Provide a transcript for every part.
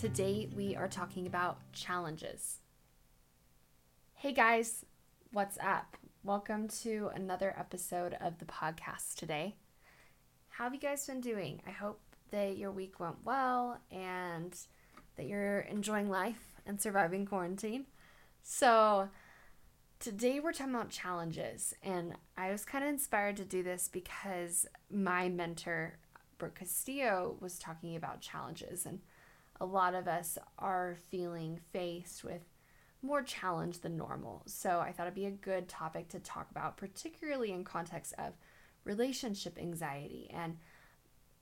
Today we are talking about challenges. Hey guys, what's up? Welcome to another episode of the podcast today. How have you guys been doing? I hope that your week went well and that you're enjoying life and surviving quarantine. So, today we're talking about challenges, and I was kind of inspired to do this because my mentor, Brooke Castillo, was talking about challenges and a lot of us are feeling faced with more challenge than normal. So I thought it'd be a good topic to talk about, particularly in context of relationship anxiety and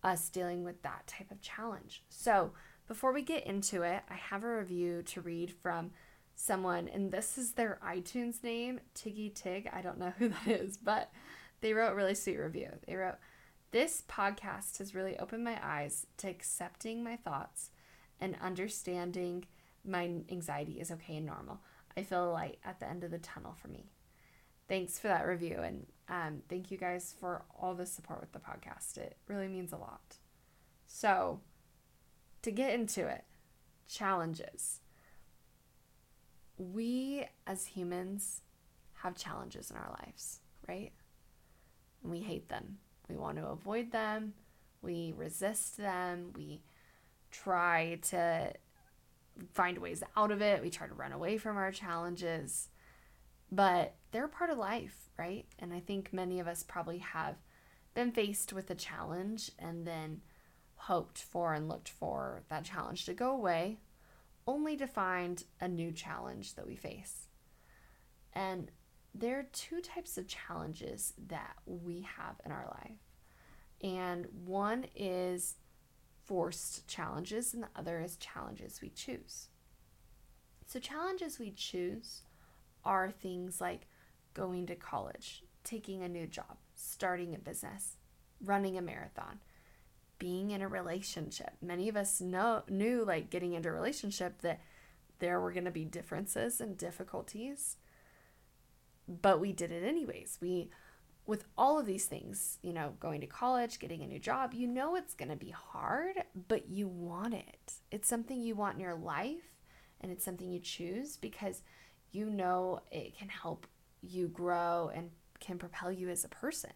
us dealing with that type of challenge. So before we get into it, I have a review to read from someone, and this is their iTunes name, Tiggy Tig. I don't know who that is, but they wrote a really sweet review. They wrote, This podcast has really opened my eyes to accepting my thoughts and understanding my anxiety is okay and normal. I feel a light at the end of the tunnel for me. Thanks for that review, and um, thank you guys for all the support with the podcast. It really means a lot. So, to get into it, challenges. We as humans have challenges in our lives, right? We hate them. We want to avoid them. We resist them. We try to find ways out of it. We try to run away from our challenges. But they're part of life, right? And I think many of us probably have been faced with a challenge and then hoped for and looked for that challenge to go away, only to find a new challenge that we face. And there are two types of challenges that we have in our life. And one is forced challenges, and the other is challenges we choose. So, challenges we choose are things like going to college, taking a new job, starting a business, running a marathon, being in a relationship. Many of us know knew like getting into a relationship that there were going to be differences and difficulties, but we did it anyways. We with all of these things, you know, going to college, getting a new job, you know it's going to be hard, but you want it. It's something you want in your life and it's something you choose because you know it can help you grow and can propel you as a person.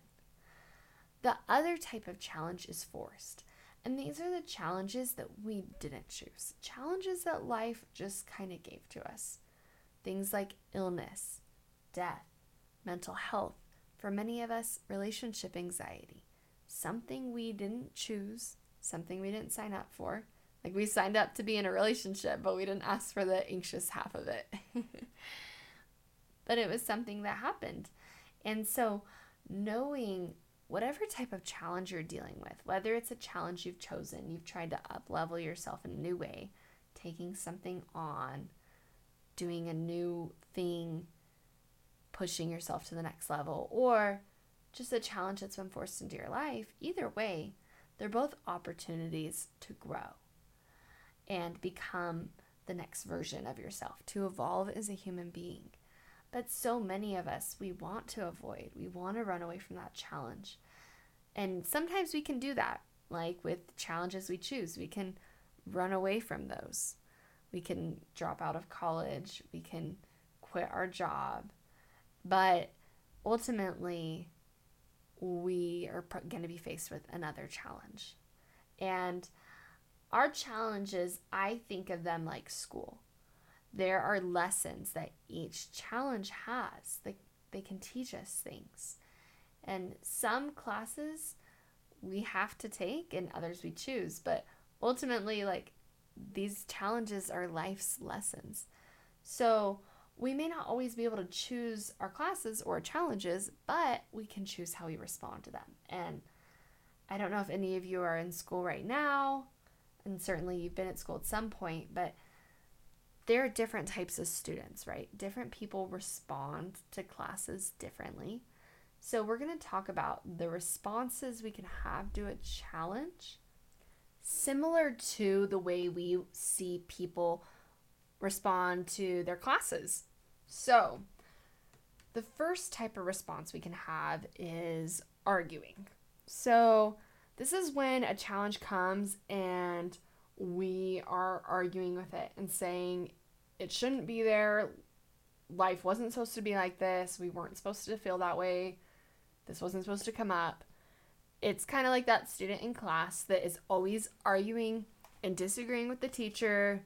The other type of challenge is forced. And these are the challenges that we didn't choose. Challenges that life just kind of gave to us. Things like illness, death, mental health, for many of us, relationship anxiety. Something we didn't choose, something we didn't sign up for. Like we signed up to be in a relationship, but we didn't ask for the anxious half of it. but it was something that happened. And so, knowing whatever type of challenge you're dealing with, whether it's a challenge you've chosen, you've tried to up level yourself in a new way, taking something on, doing a new thing, pushing yourself to the next level or just a challenge that's been forced into your life, either way, they're both opportunities to grow and become the next version of yourself, to evolve as a human being. But so many of us, we want to avoid, we want to run away from that challenge. And sometimes we can do that, like with challenges we choose, we can run away from those. We can drop out of college, we can quit our job, but ultimately, we are going to be faced with another challenge. And our challenges, I think of them like school. There are lessons that each challenge has. They, they can teach us things. And some classes we have to take and others we choose. But ultimately, like these challenges are life's lessons. So we may not always be able to choose our classes or challenges, but we can choose how we respond to them. And I don't know if any of you are in school right now, and certainly you've been at school at some point, but there are different types of students, right? Different people respond to classes differently. So, we're going to talk about the responses we can have to a challenge, similar to the way we see people respond to their classes. So, the first type of response we can have is arguing. So, this is when a challenge comes and we are arguing with it and saying it shouldn't be there. Life wasn't supposed to be like this. We weren't supposed to feel that way. This wasn't supposed to come up. It's kind of like that student in class that is always arguing and disagreeing with the teacher,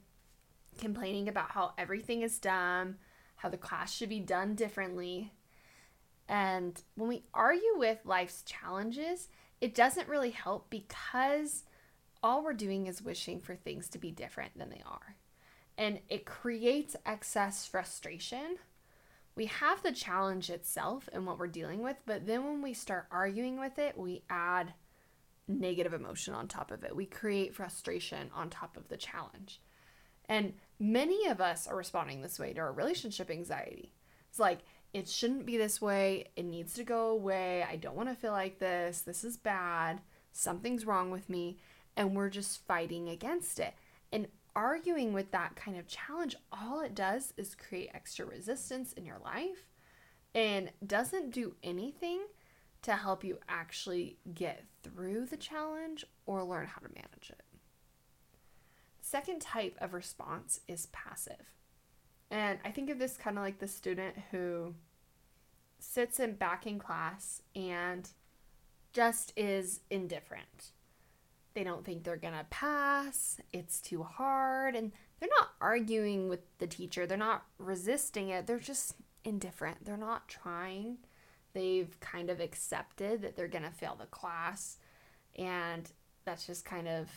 complaining about how everything is done, how the class should be done differently. And when we argue with life's challenges, it doesn't really help because all we're doing is wishing for things to be different than they are. And it creates excess frustration. We have the challenge itself and what we're dealing with, but then when we start arguing with it, we add negative emotion on top of it. We create frustration on top of the challenge. And many of us are responding this way to our relationship anxiety. It's like, it shouldn't be this way. It needs to go away. I don't want to feel like this. This is bad. Something's wrong with me and we're just fighting against it. And arguing with that kind of challenge, all it does is create extra resistance in your life and doesn't do anything to help you actually get through the challenge or learn how to manage it. Second type of response is passive. And I think of this kind of like the student who sits in back in class and just is indifferent they don't think they're going to pass. It's too hard. And they're not arguing with the teacher, they're not resisting it. They're just indifferent. They're not trying. They've kind of accepted that they're going to fail the class. And that's just kind of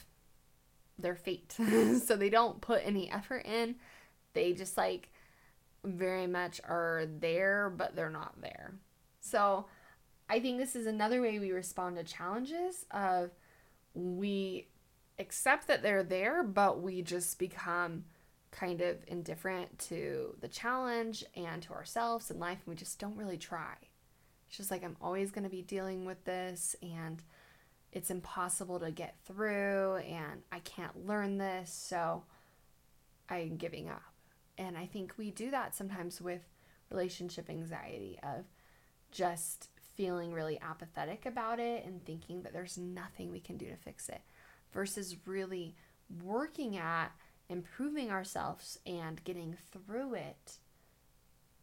their fate. so they don't put any effort in. They just like very much are there, but they're not there. So I think this is another way we respond to challenges of we accept that they're there, but we just become kind of indifferent to the challenge and to ourselves in life, and we just don't really try. It's just like, I'm always going to be dealing with this, and it's impossible to get through, and I can't learn this, so I'm giving up. And I think we do that sometimes with relationship anxiety of just feeling really apathetic about it and thinking that there's nothing we can do to fix it versus really working at improving ourselves and getting through it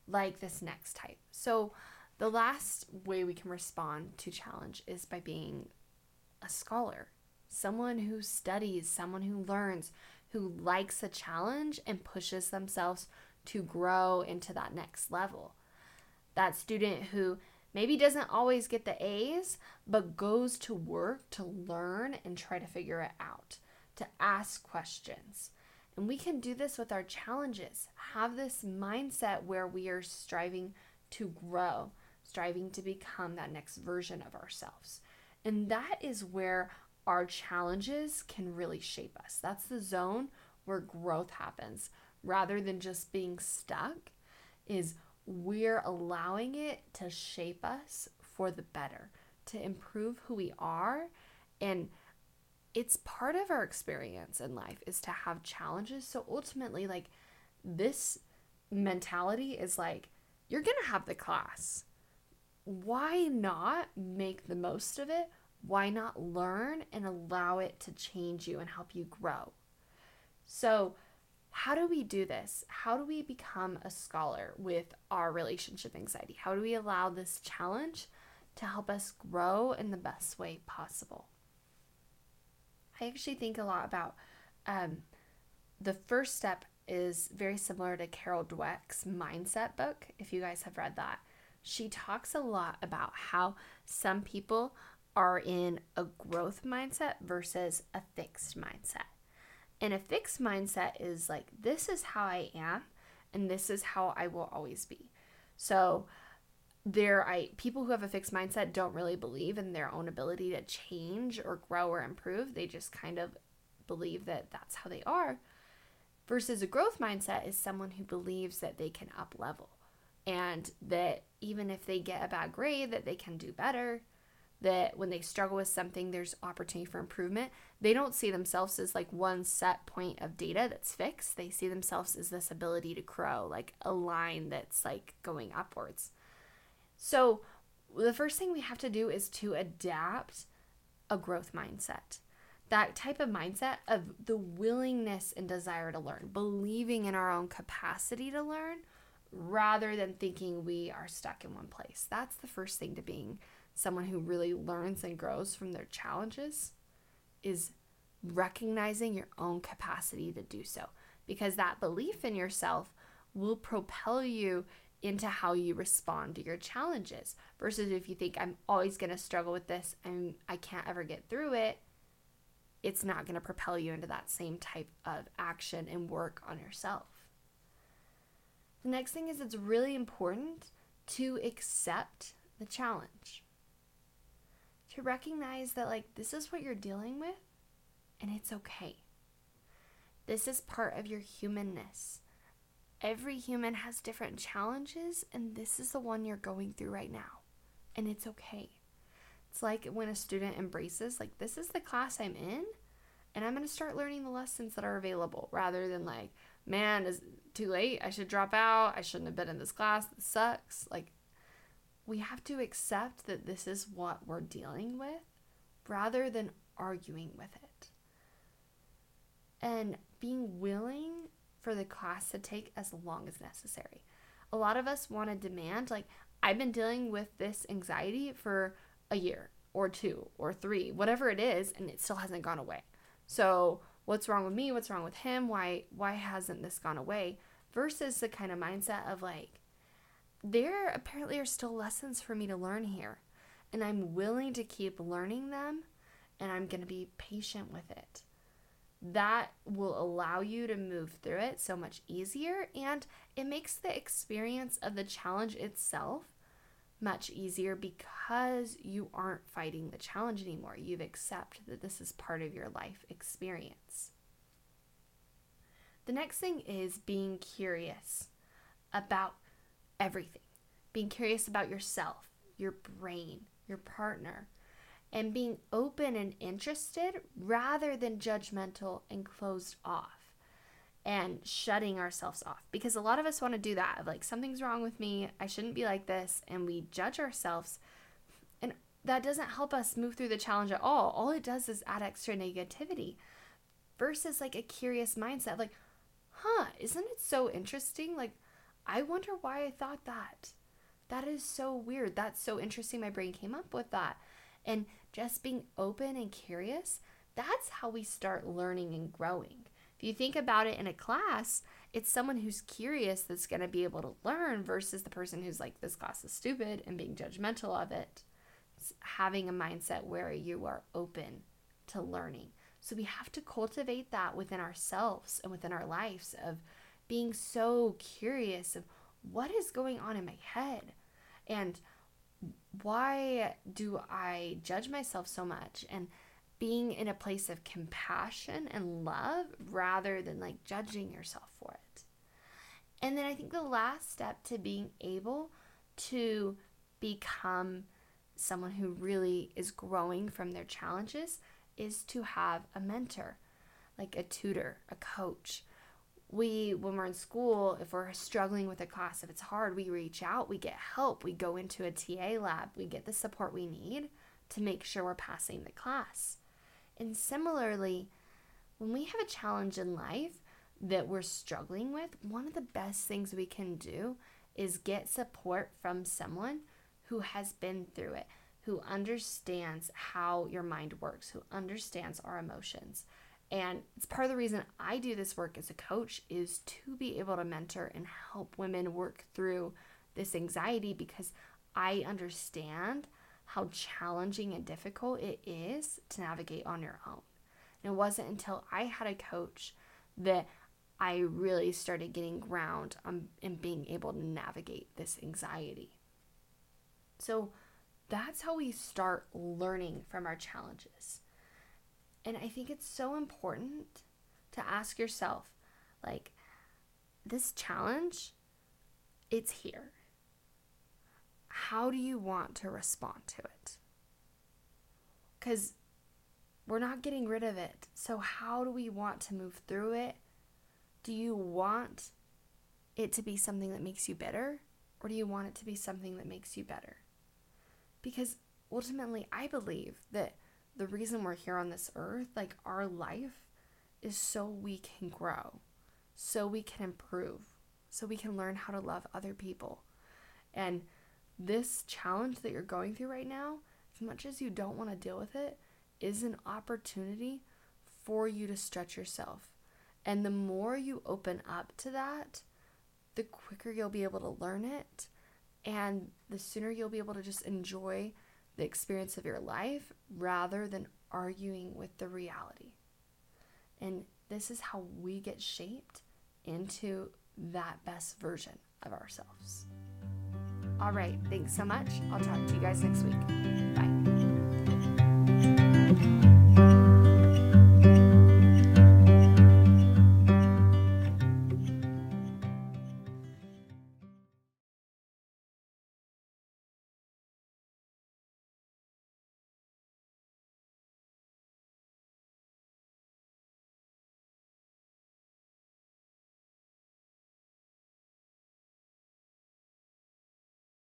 like this next type. So, the last way we can respond to challenge is by being a scholar, someone who studies, someone who learns, who likes a challenge and pushes themselves to grow into that next level. That student who maybe doesn't always get the A's, but goes to work to learn and try to figure it out, to ask questions. And we can do this with our challenges. Have this mindset where we are striving to grow, striving to become that next version of ourselves. And that is where our challenges can really shape us. That's the zone where growth happens rather than just being stuck is we're allowing it to shape us for the better, to improve who we are. And it's part of our experience in life is to have challenges. So ultimately, like this mentality is like, you're going to have the class. Why not make the most of it? Why not learn and allow it to change you and help you grow? So, how do we do this? How do we become a scholar with our relationship anxiety? How do we allow this challenge to help us grow in the best way possible? I actually think a lot about um, the first step is very similar to Carol Dweck's mindset book, if you guys have read that. She talks a lot about how some people are in a growth mindset versus a fixed mindset. And a fixed mindset is like, this is how I am, and this is how I will always be. So, there I people who have a fixed mindset don't really believe in their own ability to change or grow or improve. They just kind of believe that that's how they are. Versus a growth mindset is someone who believes that they can up level and that even if they get a bad grade that they can do better that when they struggle with something, there's opportunity for improvement. They don't see themselves as like one set point of data that's fixed. They see themselves as this ability to grow, like a line that's like going upwards. So, the first thing we have to do is to adapt a growth mindset. that type of mindset of the willingness and desire to learn, believing in our own capacity to learn rather than thinking we are stuck in one place. That's the first thing to being someone who really learns and grows from their challenges is recognizing your own capacity to do so because that belief in yourself will propel you into how you respond to your challenges versus if you think I'm always going to struggle with this and I can't ever get through it it's not going to propel you into that same type of action and work on yourself. The next thing is it's really important to accept the challenge. To recognize that, like, this is what you're dealing with and it's okay. This is part of your humanness. Every human has different challenges, and this is the one you're going through right now. And it's okay. It's like when a student embraces, like, this is the class I'm in, and I'm going to start learning the lessons that are available rather than, like, man, is too late. I should drop out. I shouldn't have been in this class. This sucks. Like, we have to accept that this is what we're dealing with rather than arguing with it. And being willing for the class to take as long as necessary. A lot of us want to demand, like, I've been dealing with this anxiety for a year or two or three, whatever it is, and it still hasn't gone away. So, what's wrong with me? What's wrong with him? Why why hasn't this gone away? Versus the kind of mindset of like there apparently are still lessons for me to learn here, and I'm willing to keep learning them, and I'm going to be patient with it. That will allow you to move through it so much easier, and it makes the experience of the challenge itself much easier because you aren't fighting the challenge anymore. You've accepted that this is part of your life experience. The next thing is being curious about everything, being curious about yourself, your brain, your partner, and being open and interested rather than judgmental and closed off and shutting ourselves off. Because a lot of us want to do that like something's wrong with me i shouldn't be like this and we judge ourselves. And that doesn't help us move through the challenge at all. All it does is add extra negativity versus like a curious mindset like huh isn't it so interesting? Like i wonder why i thought that that is so weird that's so interesting my brain came up with that and just being open and curious that's how we start learning and growing if you think about it in a class, it's someone who's curious that's going to be able to learn versus the person who's like, this class is stupid and being judgmental of it. It's having a mindset where you are open to learning. So we have to cultivate that within ourselves and within our lives of being so curious of what is going on in my head and why do I judge myself so much and being in a place of compassion and love rather than like judging yourself for it. And then I think the last step to being able to become someone who really is growing from their challenges is to have a mentor, like a tutor, a coach. We, when we're in school, if we're struggling with a class, if it's hard, we reach out, we get help, we go into a TA lab, we get the support we need to make sure we're passing the class. And similarly, when we have a challenge in life that we're struggling with, one of the best things we can do is get support from someone who has been through it, who understands how your mind works, who understands our emotions. And it's part of the reason I do this work as a coach is to be able to mentor and help women work through this anxiety because I understand how challenging and difficult it is to navigate on your own. And it wasn't until I had a coach that I really started getting ground um, on and being able to navigate this anxiety. So that's how we start learning from our challenges. And I think it's so important to ask yourself like this challenge it's here how do you want to respond to it? Because we're not getting rid of it. So, how do we want to move through it? Do you want it to be something that makes you better, or do you want it to be something that makes you better? Because ultimately, I believe that the reason we're here on this earth, like our life, is so we can grow, so we can improve, so we can learn how to love other people. And this challenge that you're going through right now, as much as you don't want to deal with it, is an opportunity for you to stretch yourself. And the more you open up to that, the quicker you'll be able to learn it and the sooner you'll be able to just enjoy the experience of your life rather than arguing with the reality. And this is how we get shaped into that best version of ourselves. All right, thanks so much. I'll talk to you guys next week. Bye.